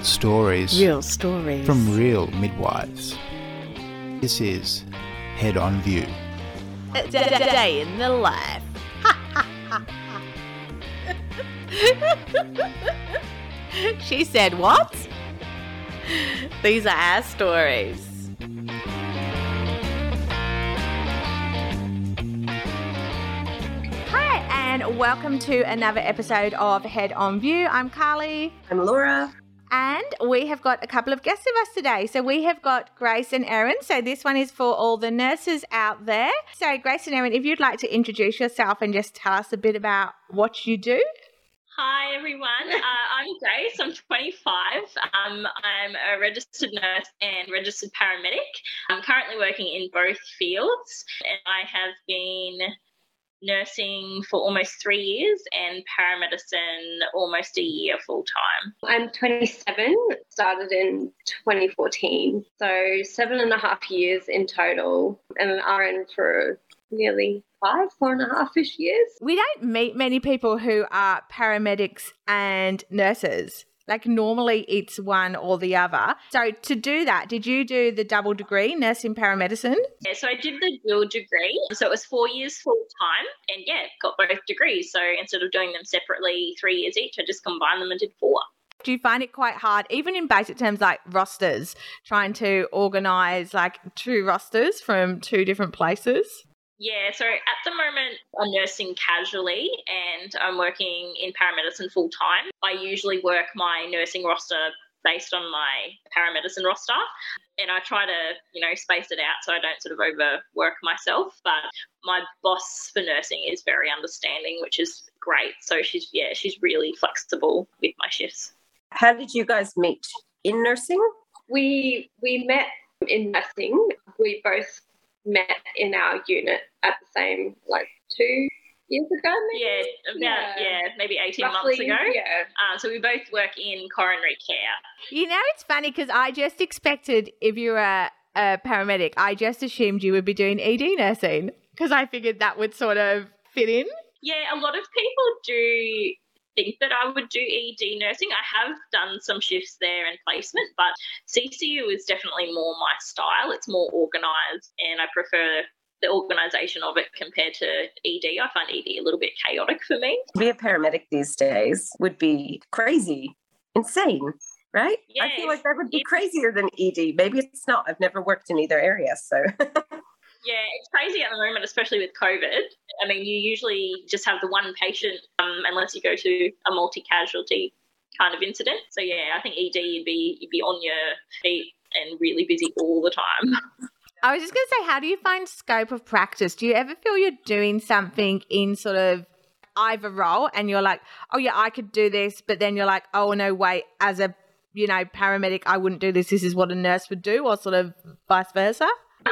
Real stories Real stories. from real midwives. This is Head on View. a day, day in the life. she said, What? These are our stories. Hi, and welcome to another episode of Head on View. I'm Carly. I'm Laura. And we have got a couple of guests with us today. So we have got Grace and Erin. So this one is for all the nurses out there. So Grace and Erin, if you'd like to introduce yourself and just tell us a bit about what you do. Hi everyone, uh, I'm Grace. I'm 25. Um, I'm a registered nurse and registered paramedic. I'm currently working in both fields, and I have been nursing for almost three years and paramedicine almost a year full time. I'm 27, started in 2014. So seven and a half years in total, and an RN for nearly five, four and a half ish years. We don't meet many people who are paramedics and nurses. Like normally it's one or the other. So to do that, did you do the double degree nursing paramedicine? Yeah, so I did the dual degree, so it was four years full time, and yeah, got both degrees. So instead of doing them separately, three years each, I just combined them and did four. Do you find it quite hard, even in basic terms like rosters, trying to organise like two rosters from two different places? Yeah, so at the moment I'm nursing casually and I'm working in paramedicine full time. I usually work my nursing roster based on my paramedicine roster and I try to, you know, space it out so I don't sort of overwork myself. But my boss for nursing is very understanding, which is great. So she's yeah, she's really flexible with my shifts. How did you guys meet? In nursing? We we met in nursing. We both met in our unit at the same like two years ago. Maybe? Yeah, about yeah, Yeah. maybe 18 Roughly, months ago. Yeah. Uh, so we both work in coronary care. You know, it's funny because I just expected if you were a, a paramedic, I just assumed you would be doing ED nursing because I figured that would sort of fit in. Yeah, a lot of people do think that I would do ED nursing. I have done some shifts there and placement, but CCU is definitely more my style. It's more organised and I prefer the organisation of it compared to ED. I find ED a little bit chaotic for me. To be a paramedic these days would be crazy, insane, right? I feel like that would be crazier than ED. Maybe it's not. I've never worked in either area, so Yeah, it's crazy at the moment, especially with COVID. I mean, you usually just have the one patient um, unless you go to a multi-casualty kind of incident. So yeah, I think ED you'd be you'd be on your feet and really busy all the time. I was just going to say, how do you find scope of practice? Do you ever feel you're doing something in sort of either role and you're like, oh, yeah, I could do this, but then you're like, oh, no, wait, as a you know, paramedic, I wouldn't do this. This is what a nurse would do, or sort of vice versa.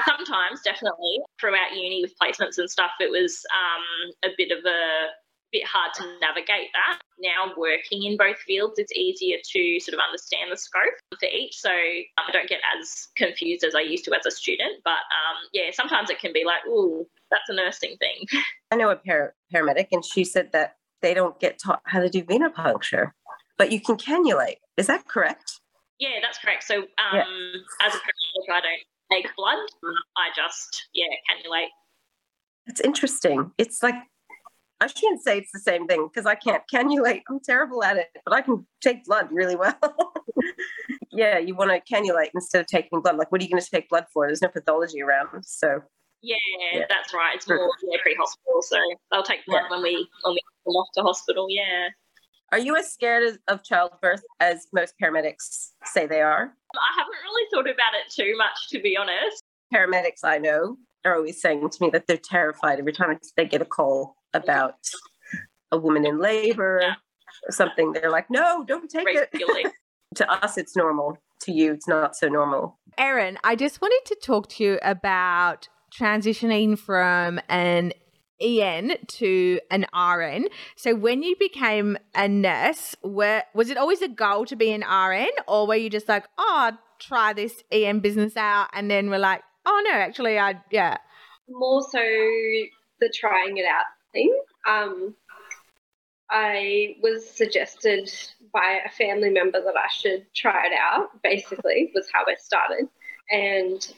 Sometimes, definitely, throughout uni with placements and stuff, it was um, a bit of a bit hard to navigate that. Now, working in both fields, it's easier to sort of understand the scope for each. So um, I don't get as confused as I used to as a student. But um, yeah, sometimes it can be like, ooh, that's a nursing thing. I know a par- paramedic, and she said that they don't get taught how to do venipuncture, but you can cannulate. Is that correct? Yeah, that's correct. So um, Yeah. as a paramedic, I don't take blood. I just, yeah, cannulate. It's interesting. It's like I shouldn't say it's the same thing because I can't cannulate. I'm terrible at it, but I can take blood really well. yeah, you want to cannulate instead of taking blood. Like, what are you going to take blood for? There's no pathology around, so Yeah, Yeah. that's right. It's more yeah, pre-hospital, so they'll take blood Yeah. when we when we come off to hospital. Yeah. Are you as scared of- of childbirth as most paramedics say they are? I haven't really thought about it too much, to be honest. Paramedics I know are always saying to me that they're terrified every time they get a call about a woman in labor Yeah. or something. They're like, no, don't take it. To us, it's normal. To you, it's not so normal. Erin, I just wanted to talk to you about transitioning from an EN to an RN. So when you became a nurse, were, was it always a goal to be an RN or were you just like, oh, try this EN business out and then we're like, oh no, actually I yeah. More so the trying it out thing. Um, I was suggested by a family member that I should try it out, basically, was how I started. And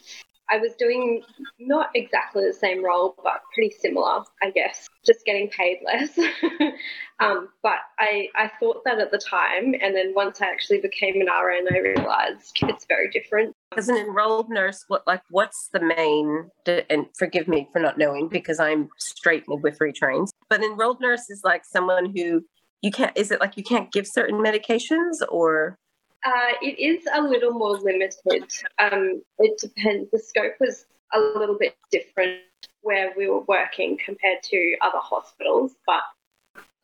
I was doing not exactly the same role, but pretty similar, I guess, just getting paid less. um, but I, I thought that at the time. And then once I actually became an RN, I realized it's very different. As an enrolled nurse, what like what's the main? And forgive me for not knowing because I'm straight midwifery trained. But enrolled nurse is like someone who you can't. Is it like you can't give certain medications or? Uh, it is a little more limited. Um, it depends. The scope was a little bit different where we were working compared to other hospitals, but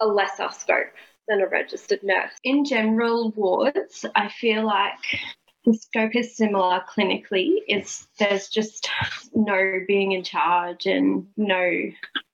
a lesser scope than a registered nurse. In general wards, I feel like the scope is similar clinically. It's there's just no being in charge and no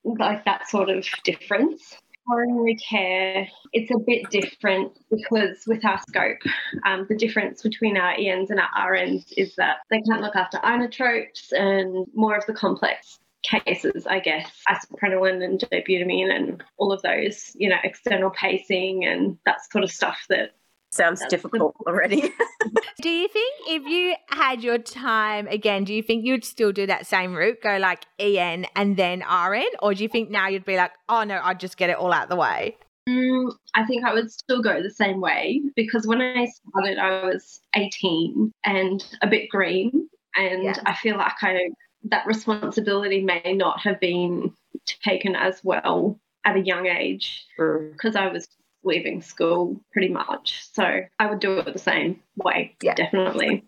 like that sort of difference coronary care, it's a bit different because with our scope, um, the difference between our ENs and our RNs is that they can't look after inotropes and more of the complex cases, I guess, isoprenaline and dobutamine and all of those, you know, external pacing and that sort of stuff that Sounds difficult already. do you think if you had your time again, do you think you'd still do that same route, go like EN and then RN? Or do you think now you'd be like, oh no, I'd just get it all out the way? Mm, I think I would still go the same way because when I started, I was 18 and a bit green. And yeah. I feel like I that responsibility may not have been taken as well at a young age because mm. I was leaving school pretty much. So I would do it the same way, yeah. definitely.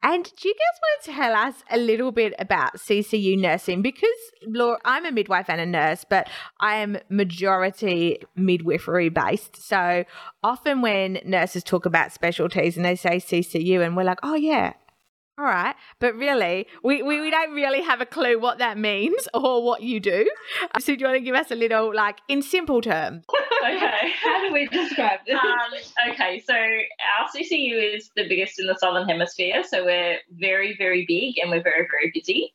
And do you guys want to tell us a little bit about CCU nursing? Because, Laura, I'm a midwife and a nurse, but I am majority midwifery based. So often when nurses talk about specialties and they say CCU, and we're like, oh, yeah, all right. But really, we, we, we, don't really have a clue what that means or what you do. So, do you want to give us a little, like, in simple terms? okay. How do we describe this? Um, okay. So, our CCU is the biggest in the Southern Hemisphere. So, we're very, very big and we're very, very busy.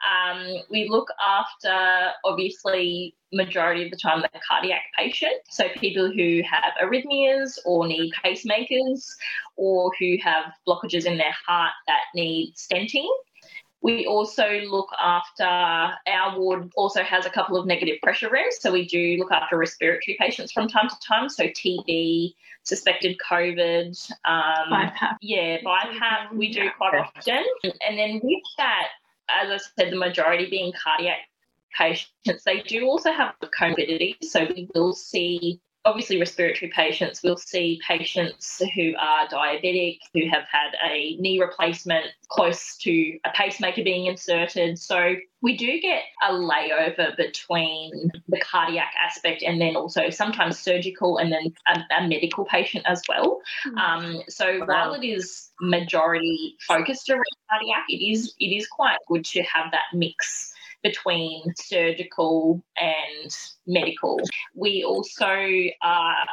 Um, we look after, obviously, majority of the time, the cardiac patient. So people who have arrhythmias or need pacemakers or who have blockages in their heart that need stenting. We also look after, our ward also has a couple of negative pressure rooms. So we do look after respiratory patients from time to time. So TB, suspected COVID, um, BiPAP. Yeah, BiPAP we do quite often. And then with that, as I said, the majority being cardiac patients, they do also have comorbidity. So we will see obviously respiratory patients, we'll see patients who are diabetic, who have had a knee replacement close to a pacemaker being inserted. So we do get a layover between the cardiac aspect and then also sometimes surgical and then a, a medical patient as well. Hmm. Um, so wow. while it is majority focused around cardiac, it is it is quite good to have that mix between surgical and medical. We also uh,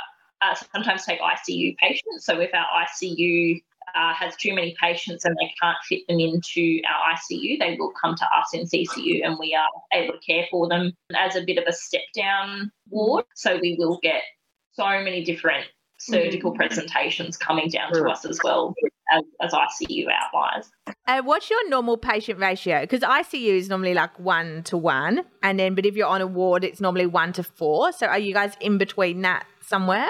uh, sometimes take ICU patients. So if our ICU uh, has too many patients and they can't fit them into our ICU, they will come to us in CCU and we are able to care for them as a bit of a step down ward. So we will get so many different surgical mm-hmm. presentations coming down to us as well as, as ICU outliers. Uh, what's your normal patient ratio? Because ICU is normally like one to one, and then but if you're on a ward, it's normally one to four. So are you guys in between that somewhere?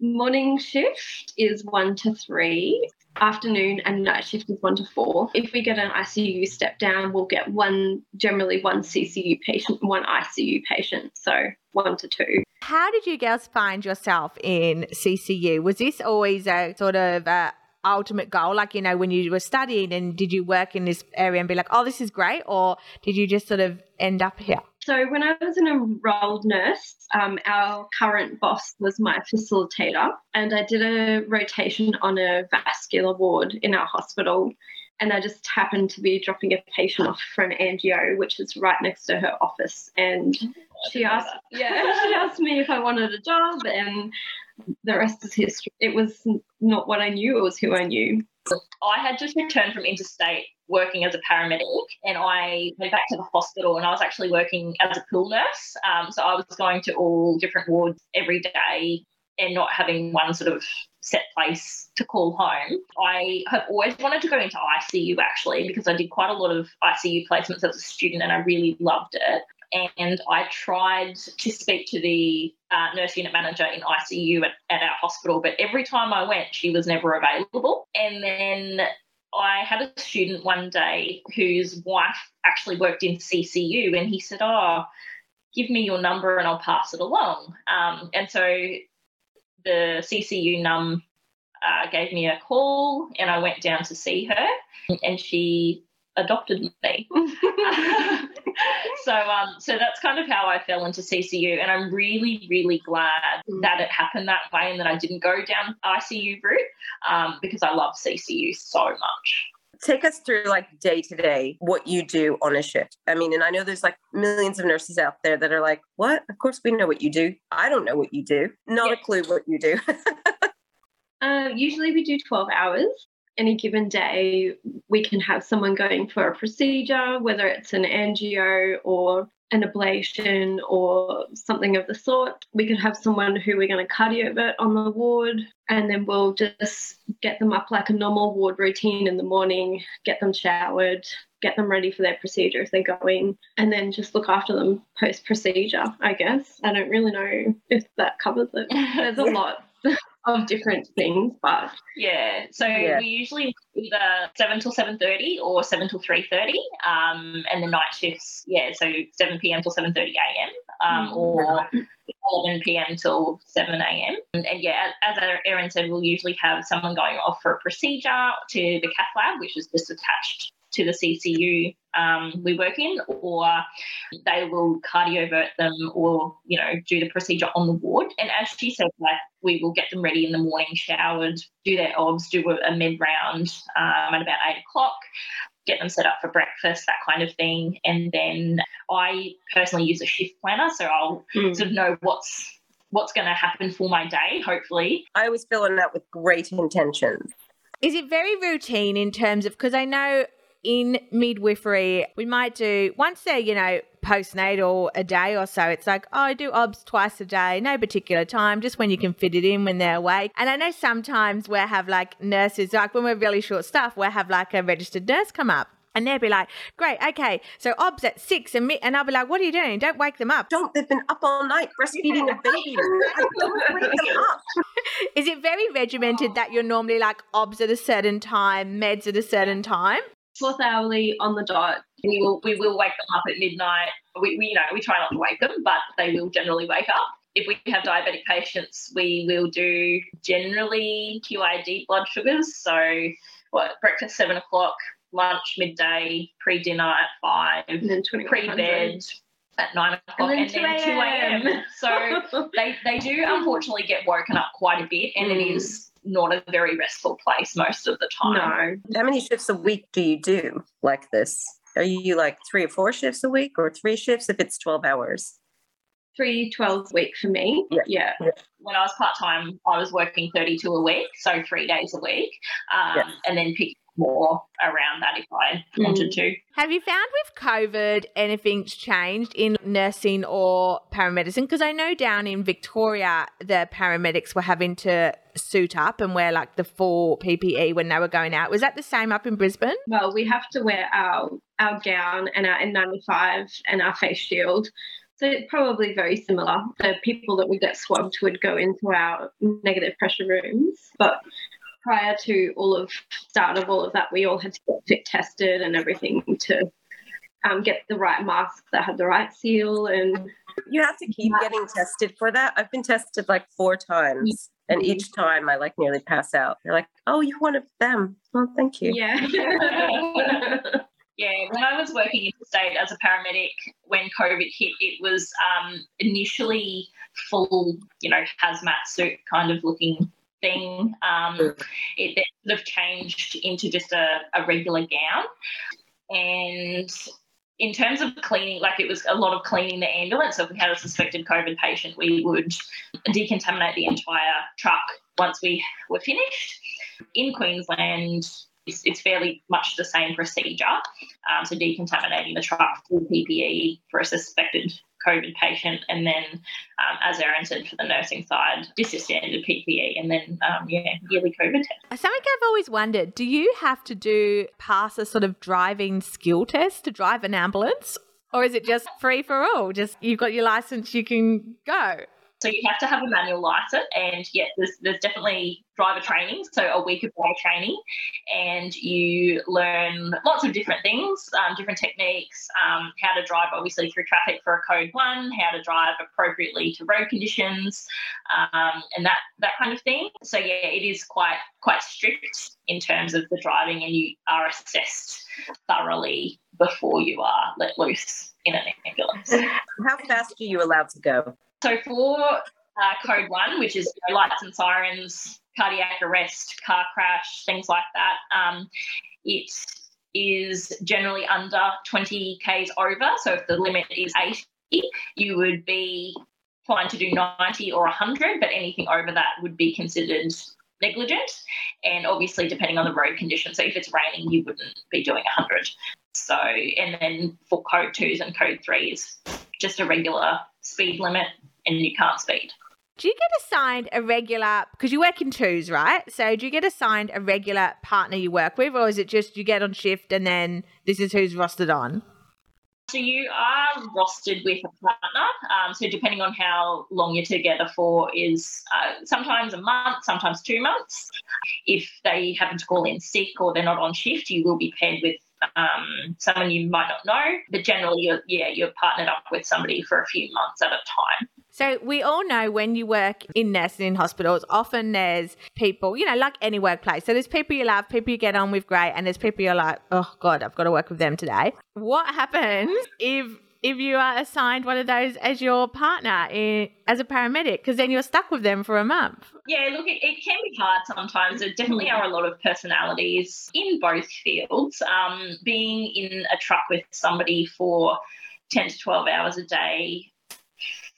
Morning shift is one to three. Afternoon and night shift is one to four. If we get an ICU step down, we'll get one, generally one CCU patient, one ICU patient. So one to two. How did you girls find yourself in CCU? Was this always a sort of a ultimate goal? Like, you know, when you were studying and did you work in this area and be like, oh, this is great? Or did you just sort of end up here? So, when I was an enrolled nurse, um, our current boss was my facilitator, and I did a rotation on a vascular ward in our hospital. And I just happened to be dropping a patient off for an angio, which is right next to her office. And she asked, yeah, she asked me if I wanted a job, and the rest is history. It was not what I knew, it was who I knew. I had just returned from interstate working as a paramedic and I went back to the hospital and I was actually working as a pool nurse. Um, so I was going to all different wards every day and not having one sort of set place to call home. I have always wanted to go into ICU actually because I did quite a lot of ICU placements as a student and I really loved it. And I tried to speak to the uh, nurse unit manager in ICU at, at our hospital, but every time I went, she was never available. And then I had a student one day whose wife actually worked in CCU, and he said, Oh, give me your number and I'll pass it along. Um, and so the CCU num uh, gave me a call, and I went down to see her, and she adopted me. so um, so that's kind of how I fell into CCU, and I'm really really glad Mm. that it happened that way, and that I didn't go down ICU route um, because I love CCU so much. Take us through like day to day what you do on a shift. I mean, and I know there's like millions of nurses out there that are like, "What? Of course we know what you do. I don't know what you do. Not a clue what you do." Uh, usually we do 12 hours. Any given day, we can have someone going for a procedure, whether it's an angio or an ablation or something of the sort. We could have someone who we're going to cardiovert on the ward, and then we'll just get them up like a normal ward routine in the morning, get them showered, get them ready for their procedure if they're going, and then just look after them post procedure, I guess. I don't really know if that covers it. There's a lot of different things, but Yeah. So Yeah. we usually either seven till seven thirty or seven till three thirty. Um, and the night shifts, yeah, so seven PM till seven thirty AM. Um, Mm. or 11 p.m. till 7 a.m. And, and yeah, as as Erin said, we'll usually have someone going off for a procedure to the cath lab, which is just attached to the CCU um, we work in, or they will cardiovert them or, you know, do the procedure on the ward. And as she said, like, we will get them ready in the morning, showered, do their obs, do a, a mid round um, at about 8 o'clock, get them set up for breakfast, that kind of thing. And then I personally use a shift planner, so I'll Mm. sort of know what's what's going to happen for my day, hopefully. I always fill in that with great intentions. Is it very routine in terms of because I know in midwifery we might do once they're you know postnatal a day or so. It's like oh I do obs twice a day no particular time just when you can fit it in when they're awake. And I know sometimes we have like nurses like when we're really short staffed we'll have like a registered nurse come up and they'll be like great okay so obs at six and me and I'll be like what are you doing? Don't wake them up. Don't they've been up all night breastfeeding a baby. I don't wake them up. is it very regimented that you're normally like obs at a certain time meds at a certain time fourth hourly on the dot. We will we will wake them up at midnight. We, we you know we try not to wake them, but they will generally wake up. If we have diabetic patients, we will do generally QID blood sugars. So what breakfast seven o'clock, lunch midday, pre dinner at five, And then pre bed at nine o'clock, And and then then 2 two a.m. So they they do unfortunately get woken up quite a bit, and it Mm. is not a very restful place most of the time. no. How many shifts a week do you do like this? Are you like three or four shifts a week or three shifts if it's 12 hours? Three 12 a week for me. Yeah. Yeah. when I was part time, I was working 32 a week, so three days a week, um, Yeah. and then pick more around that if I hmm. wanted to. Have you found with COVID anything's changed in nursing or paramedicine? Because I know down in Victoria, the paramedics were having to suit up and wear like the full PPE when they were going out. Was that the same up in Brisbane? Well, we have to wear our our gown and our N95 and our face shield. So it's probably very similar. The people that would get swabbed would go into our negative pressure rooms, but prior to all of start of all of that, we all had to get fit tested and everything to um, get the right mask that had the right seal and You have to keep getting tested for that. I've been tested like four times, and each time I like nearly pass out. They're like, "Oh, you're one of them." Well, thank you. yeah. Yeah, when I was working interstate as a paramedic, when COVID hit, it was um, initially full, you know, hazmat suit kind of looking thing. Um, it then sort of changed into just a, a regular gown. And in terms of cleaning, like it was a lot of cleaning the ambulance. So if we had a suspected COVID patient, we would decontaminate the entire truck once we were finished. In Queensland, it's, it's fairly much the same procedure. Um, so decontaminating the truck full PPE for a suspected COVID patient, and then, um, as Erin said, for the nursing side, just standard PPE, and then um, yeah, yearly COVID test. Something I've always wondered: Do you have to do pass a sort of driving skill test to drive an ambulance, or is it just free for all? Just you've got your license, you can go. So you have to have a manual license, and yeah, there's, there's definitely driver training, so a week of driver training, and you learn lots of different things, um, different techniques, um, how to drive obviously through traffic for a code one, how to drive appropriately to road conditions, um, and that that kind of thing. So yeah, it is quite quite strict in terms of the driving, and you are assessed thoroughly before you are let loose in an ambulance. How fast are you allowed to go? So for uh, code one, which is you know, lights and sirens, cardiac arrest, car crash, things like that, um, it is generally under 20 k's over. So if the limit is 80, you would be fine to do 90 or 100, but anything over that would be considered negligent. And obviously, depending on the road condition. So if it's raining, you wouldn't be doing 100. So, and then for code twos and code threes, just a regular speed limit and you can't speed. Do you get assigned a regular because you work in twos, right? So do you get assigned a regular partner you work with, or is it just you get on shift and then this is who's rostered on? So you are rostered with a partner. Um, so depending on how long you're together for, is uh, sometimes a month, sometimes two months. If they happen to call in sick or they're not on shift, you will be paired with um, someone you might not know. But generally, you're yeah you're partnered up with somebody for a few months at a time. So we all know when you work in nursing in hospitals, often there's people, you know, like any workplace. So there's people you love, people you get on with great, and there's people you're like, oh God, I've got to work with them today. What happens if if you are assigned one of those as your partner in, as a paramedic because then you're stuck with them for a month yeah look it, it, can be hard sometimes there definitely are a lot of personalities in both fields um, being in a truck with somebody for 10 to 12 hours a day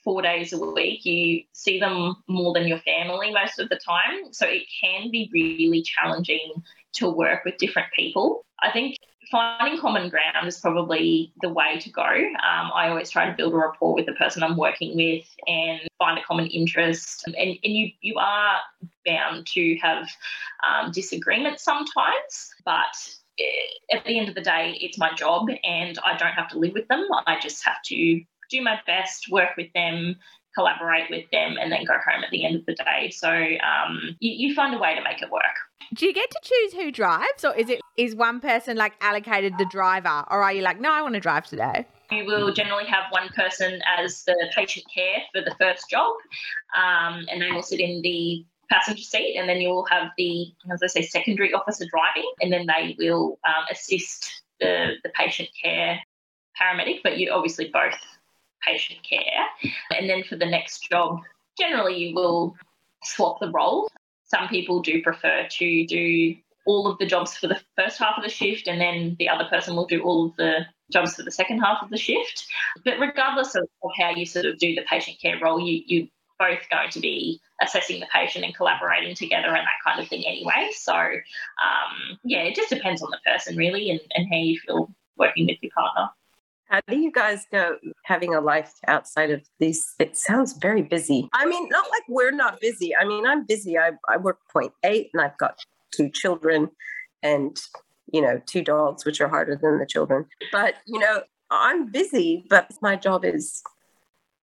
four days a week. You see them more than your family most of the time. So it can be really challenging to work with different people. I think finding common ground is probably the way to go. Um, I always try to build a rapport with the person I'm working with and find a common interest. And, and you, you are bound to have um, disagreements sometimes, but eh, at the end of the day, it's my job and I don't have to live with them. I just have to do my best, work with them, collaborate with them, and then go home at the end of the day. So um, you, you find a way to make it work. Do you get to choose who drives, or is it is one person like allocated the driver, or are you like, no, I want to drive today? You will generally have one person as the patient care for the first job, um, and they will sit in the passenger seat, and then you will have the, as I say, secondary officer driving, and then they will um, assist the, the patient care paramedic, but you obviously both patient care. And then for the next job, generally you will swap the role. Some people do prefer to do all of the jobs for the first half of the shift, and then the other person will do all of the jobs for the second half of the shift. But regardless of, how you sort of do the patient care role, you, you're both going to be assessing the patient and collaborating together and that kind of thing anyway. So, um, yeah, it just depends on the person really and, and how you feel working with your partner. How do you guys go having a life outside of these? It sounds very busy. I mean, not like we're not busy. I mean, I'm busy. I, I work point eight and I've got two children and, you know, two dogs, which are harder than the children. But, you know, I'm busy, but my job is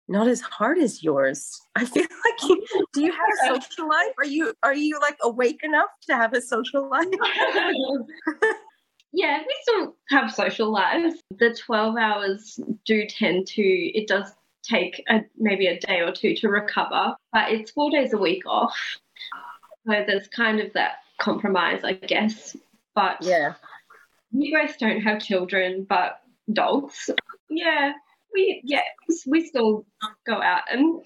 not as hard as yours. I feel like you, do you have a social life? Are you are you like awake enough to have a social life? Yeah, we still have social lives. The 12 hours do tend to, it does take a, maybe a day or two to recover, but it's four days a week off. So there's kind of that compromise, I guess. But yeah, we both don't have children, but dogs. Yeah, we yeah we still go out and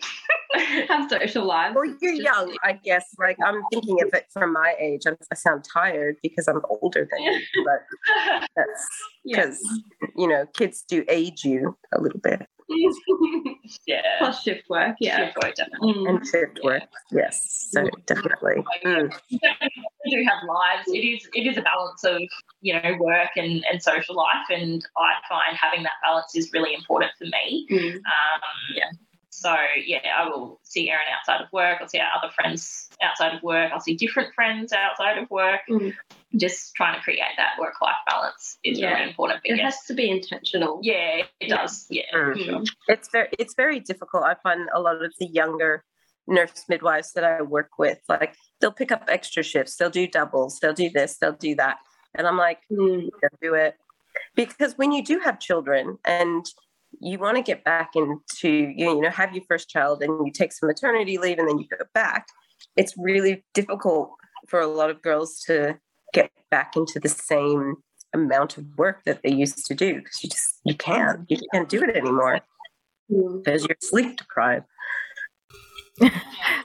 have social lives. Well, you're Just, young, I guess. Like I'm thinking of it from my age. I'm, i sound tired because I'm older than you, but that's because yeah. You know kids do age you a little bit. Yeah. Plus shift work, yeah. Shift work, definitely. Mm. and shift work. Yes, so definitely. Mm. we do have lives. It is it is a balance of you know work and, and social life, and I find having that balance is really important for me. Mm. Um, yeah. So yeah, I will see Erin outside of work. I'll see our other friends outside of work. I'll see different friends outside of work. Mm. Just trying to create that work life balance is Yeah. really important. It Because has to be intentional. yeah, it does. Yeah, Mm. for sure. It's very it's very difficult. I find a lot of the younger nurse midwives that I work with, like they'll pick up extra shifts, they'll do doubles, they'll do this, they'll do that. And I'm like, Mm. don't do it. Because when you do have children and you want to get back into, you know, have your first child and you take some maternity leave and then you go back, it's really difficult for a lot of girls to get back into the same amount of work that they used to do because you just you can't you can't do it anymore Mm. because you're sleep deprived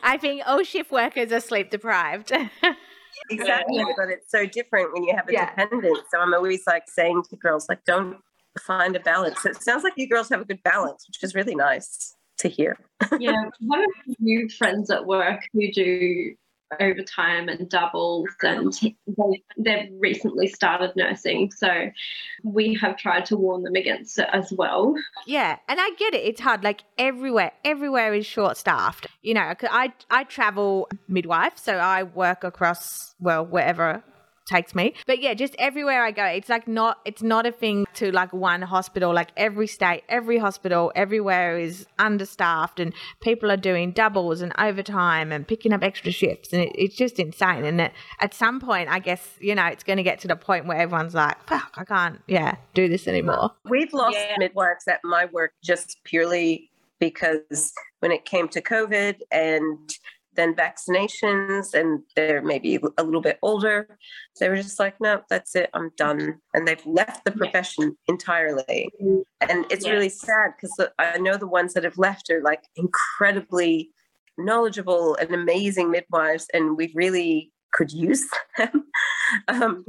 I think all shift workers are sleep deprived. exactly but it's so different when you have a Yeah. dependent so i'm always like saying to girls like don't find a balance it sounds like you girls have a good balance which is really nice to hear yeah, one of the few friends at work who do overtime and doubles, and they, they've recently started nursing. So we have tried to warn them against it as well. Yeah, and I get it. It's hard. Like everywhere, everywhere is short staffed. You know, 'cause I I travel midwife, so I work across well wherever takes me. But yeah, just everywhere I go, it's like not it's not a thing to like one hospital. Like every state, every hospital, everywhere is understaffed, and people are doing doubles and overtime and picking up extra shifts, and it, it's just insane. And it, at some point, I guess you know it's going to get to the point where everyone's like, "Fuck, I can't, yeah, do this anymore." we've lost Yeah. midwives at my work just purely because when it came to covid and then vaccinations and they're maybe a little bit older. They were just like no that's it i'm done. And they've left the profession entirely. And it's Yeah. really sad because i know the ones that have left are like incredibly knowledgeable and amazing midwives and we really could use them. Um,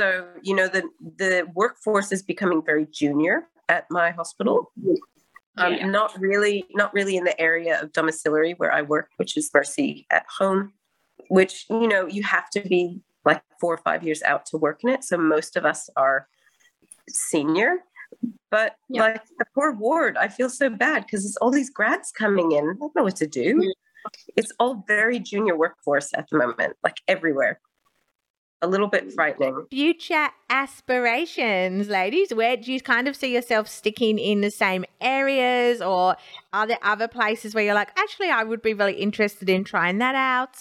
so you know the the workforce is becoming very junior at my hospital um, Yeah. not really not really in the area of domiciliary where i work which is mercy at home which you know you have to be like four or five years out to work in it. So most of us are senior. But Yeah. like the poor ward i feel so bad because it's all these grads coming in. I don't know what to do. It's all very junior workforce at the moment like everywhere a little bit frightening future aspirations, ladies? Where do you kind of see yourself sticking in the same areas, or are there other places where you're like, actually, I would be really interested in trying that out?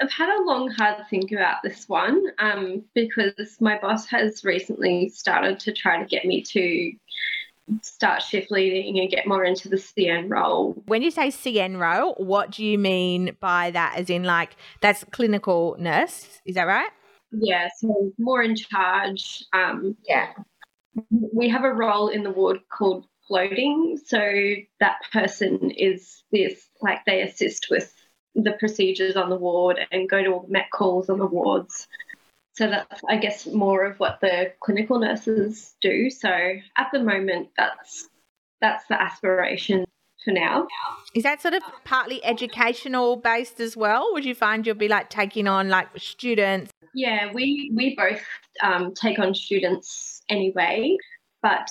I've had a long, hard think about this one um, because my boss has recently started to try to get me to start shift leading and get more into the CN role. When you say CN role, what do you mean by that? As in, like, that's clinical nurse, is that right? Yeah, so more in charge. Um, Yeah. we have a role in the ward called floating. So that person is this, like, they assist with the procedures on the ward and go to all the met calls on the wards. So that's, I guess, more of what the clinical nurses do. So at the moment, that's that's the aspiration for now. Is that sort of partly educational based as well? Would you find you'll be like taking on like students? Yeah, we we both um, take on students anyway, but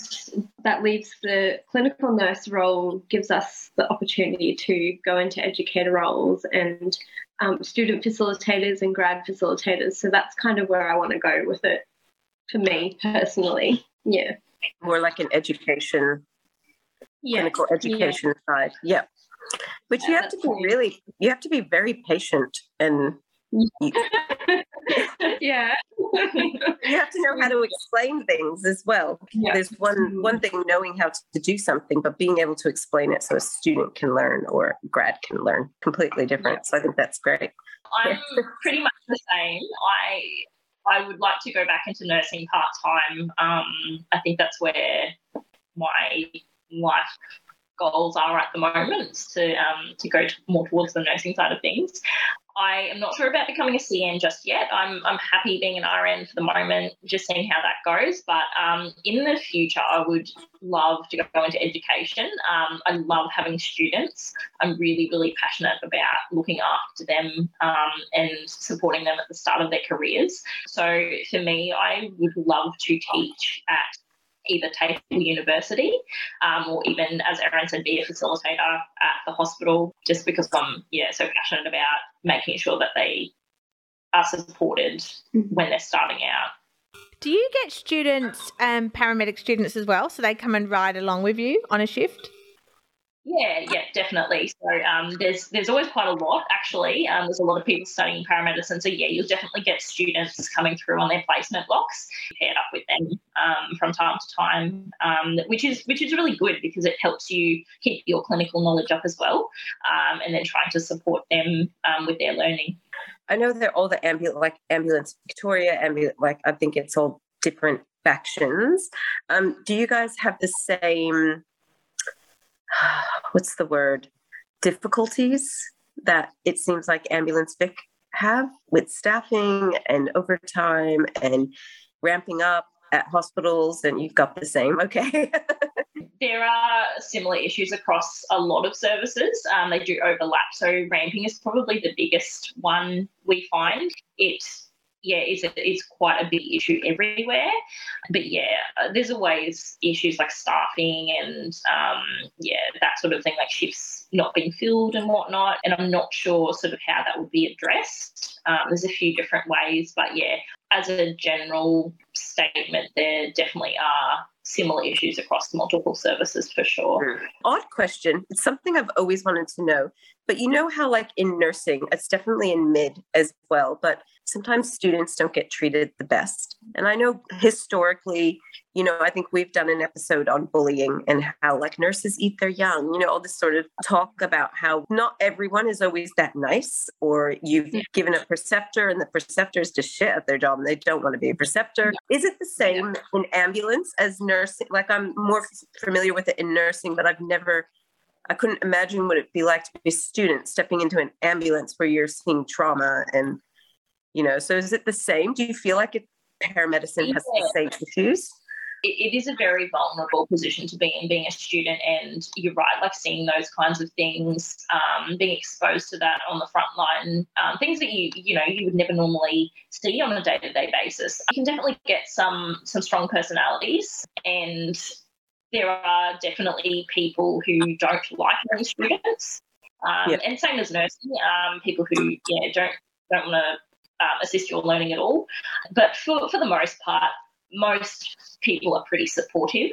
that leaves the clinical nurse role gives us the opportunity to go into educator roles and um, student facilitators and grad facilitators. So that's kind of where I want to go with it for me personally. Yeah. more like an education Yeah. clinical education side. Yeah. But you have to be really, you have to be very patient and yeah. you have to know how to explain things as well. Yeah. There's one one thing knowing how to do something, but being able to explain it so a student can learn or a grad can learn completely different. So I think that's great. I'm pretty much the same. I I would like to go back into nursing part time. Um, I think that's where my life goals are at the moment to um, to go to more towards the nursing side of things. I am not sure about becoming a CN just yet. I'm, I'm happy being an RN for the moment, just seeing how that goes. But um, in the future, I would love to go into education. Um, I love having students. I'm really, really passionate about looking after them um, and supporting them at the start of their careers. So for me, I would love to teach at either TAFE or University um, or even, as Erin said, be a facilitator at the hospital just because I'm yeah so passionate about making sure that they are supported mm-hmm. when they're starting out. Do you get students, um, paramedic students as well, so they come and ride along with you on a shift? Yeah, yeah, definitely. So um, there's there's always quite a lot actually. Um, there's a lot of people studying paramedicine, so yeah, you'll definitely get students coming through on their placement blocks. Paired up with them um, from time to time, um, which is which is really good because it helps you keep your clinical knowledge up as well, um, and then trying to support them um, with their learning. I know they're all the ambulance, like ambulance Victoria, ambulance. Like I think it's all different factions. do you guys have the same? what's the word? Difficulties that it seems like ambulance vic have with staffing and overtime and ramping up at hospitals and you've got the same okay? There are similar issues across a lot of services. Um, they do overlap so ramping is probably the biggest one we find. It yeah, is is quite a big issue everywhere. But yeah, uh, there's always issues like staffing and um, yeah, that sort of thing, like shifts not being filled and whatnot. And I'm not sure sort of how that would be addressed. Um, there's a few different ways, but yeah, as a general statement, there definitely are similar issues across multiple services for sure. Hmm. Odd question. It's something I've always wanted to know. But you know how, like in nursing, it's definitely in mid as well, but sometimes students don't get treated the best. And I know historically, you know, I think we've done an episode on bullying and how like nurses eat their young, you know, all this sort of talk about how not everyone is always that nice, or you've yeah. given a preceptor and the preceptors just shit at their job and they don't want to be a preceptor. Yeah. Is it the same yeah. in ambulance as nursing? Like I'm more familiar with it in nursing, but I've never I couldn't imagine what it'd be like to be a student stepping into an ambulance where you're seeing trauma and you know so is it the same? Do you feel like it, paramedicine has the same issues? It, it is a very vulnerable position to be in being a student and you're right like seeing those kinds of things um, being exposed to that on the front line um, things that you you know you would never normally see on a day-to-day basis. You can definitely get some some strong personalities and there are definitely people who don't like young students, um, yep. and same as nursing, um, people who yeah don't don't want to um, assist your learning at all. But for for the most part, most people are pretty supportive,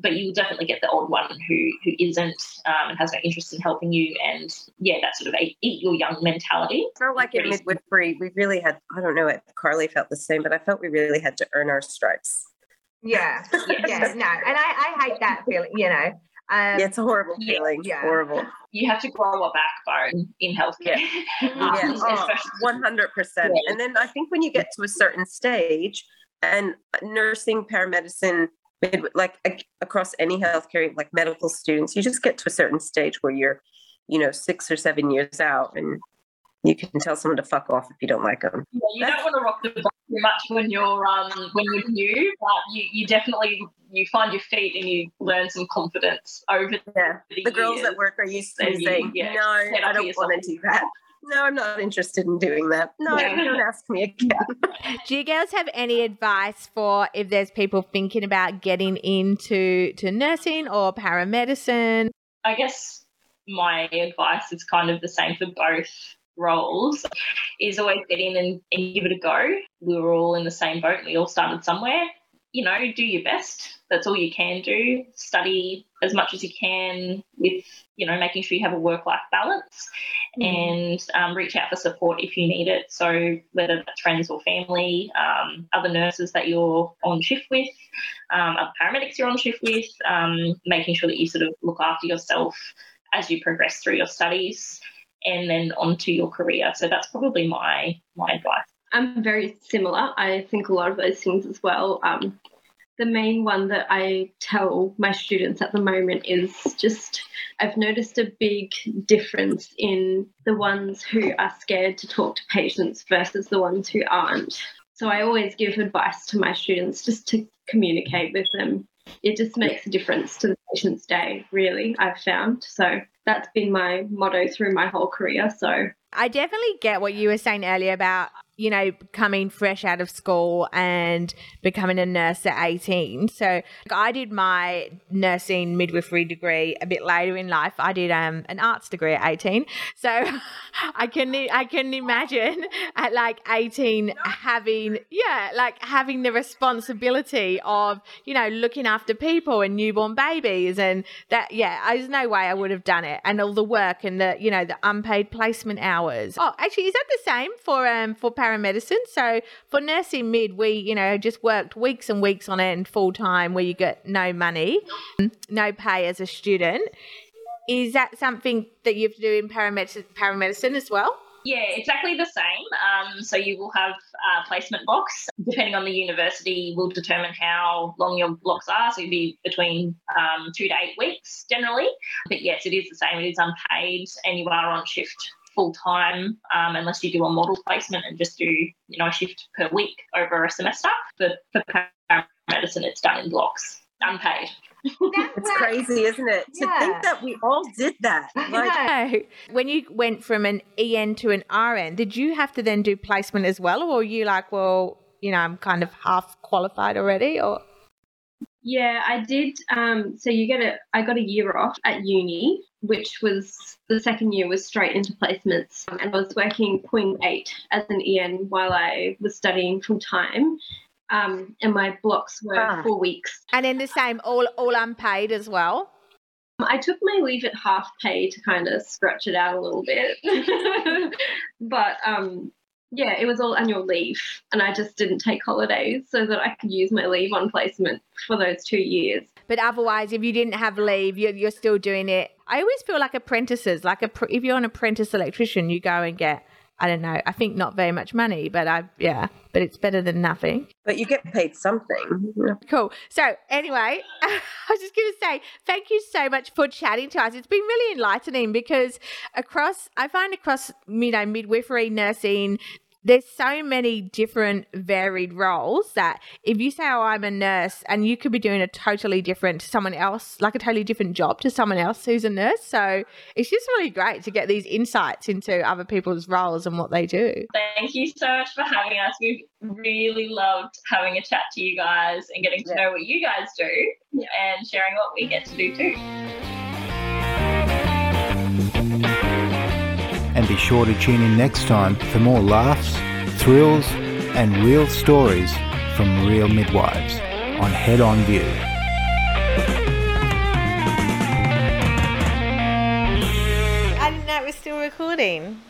but you will definitely get the odd one who who isn't um, and has no interest in helping you, and yeah, that sort of eat, eat your young mentality. I felt like in midwifery, we really had. I don't know if Carly felt the same, but I felt we really had to earn our stripes. Yeah, yeah, no, and I, I hate that feeling. You know, um, yeah, it's a horrible feeling. Yeah. Horrible. You have to grow a backbone in healthcare. Yeah, oh, one hundred percent. And then I think when you get to a certain stage, and nursing, paramedicine, like across any healthcare, like medical students, you just get to a certain stage where you're, you know, six or seven years out, and you can tell someone to fuck off if you don't like them. Yeah, you don't want to rock the boat too much when you're um when you're new, but you, you definitely you find your feet and you learn some confidence over yeah. the, the girls at work are used to saying, yeah, "No, I don't want to do that." No, I'm not interested in doing that. No, yeah. don't ask me again. do you girls have any advice for if there's people thinking about getting into to nursing or paramedicine? I guess my advice is kind of the same for both roles is always get in and, and give it a go. We were all in the same boat and we all started somewhere. You know, do your best. That's all you can do. Study as much as you can with, you know, making sure you have a work life balance mm. and um, reach out for support if you need it. So, whether that's friends or family, um, other nurses that you're on shift with, um, other paramedics you're on shift with, um, making sure that you sort of look after yourself as you progress through your studies and then onto your career. So that's probably my my advice. I'm very similar. I think a lot of those things as well. Um, the main one that I tell my students at the moment is just I've noticed a big difference in the ones who are scared to talk to patients versus the ones who aren't. So I always give advice to my students just to communicate with them. It just makes a difference to the patient's day, really, I've found. So that's been my motto through my whole career. So I definitely get what you were saying earlier about, you know, coming fresh out of school and becoming a nurse at 18. So I did my nursing midwifery degree a bit later in life. I did um, an arts degree at 18. So I can I can imagine at like 18 having yeah, like having the responsibility of, you know, looking after people and newborn babies and that yeah, there's no way I would have done it. And all the work and the, you know, the unpaid placement hours. Oh, actually, is that the same for um for paramedicine? So for nursing mid, we you know just worked weeks and weeks on end full time, where you get no money, no pay as a student. Is that something that you have to do in paramedicine, paramedicine as well? Yeah, exactly the same. Um, so you will have a placement box. Depending on the university, will determine how long your blocks are. So it'd be between um, two to eight weeks generally. But yes, it is the same. It is unpaid, and you are on shift full time um, unless you do a model placement and just do you know a shift per week over a semester. But for paramedicine, it's done in blocks, unpaid. it's crazy, isn't it? Yeah. To think that we all did that. Like, when you went from an EN to an RN, did you have to then do placement as well, or were you like, well, you know, I'm kind of half qualified already, or? Yeah, I did. Um, so you get a, I got a year off at uni, which was the second year was straight into placements, and I was working 0.8 as an EN while I was studying full time. Um, and my blocks were ah. four weeks. And in the same, all all unpaid as well. I took my leave at half pay to kind of scratch it out a little bit, but um, yeah, it was all annual leave, and I just didn't take holidays so that I could use my leave on placement for those two years. But otherwise, if you didn't have leave, you're, you're still doing it. I always feel like apprentices, like a, if you're an apprentice electrician, you go and get I don't know. I think not very much money, but I yeah, but it's better than nothing. But you get paid something. Cool. So anyway, I was just going to say thank you so much for chatting to us. It's been really enlightening because across I find across you know midwifery, nursing, there's so many different varied roles that if you say, Oh, I'm a nurse, and you could be doing a totally different to someone else, like a totally different job to someone else who's a nurse. So it's just really great to get these insights into other people's roles and what they do. Thank you so much for having us. We've really loved having a chat to you guys and getting to yeah. know what you guys do yeah. and sharing what we get to do too. And be sure to tune in next time for more laughs, thrills, and real stories from real midwives on Head On View. I didn't know it was still recording.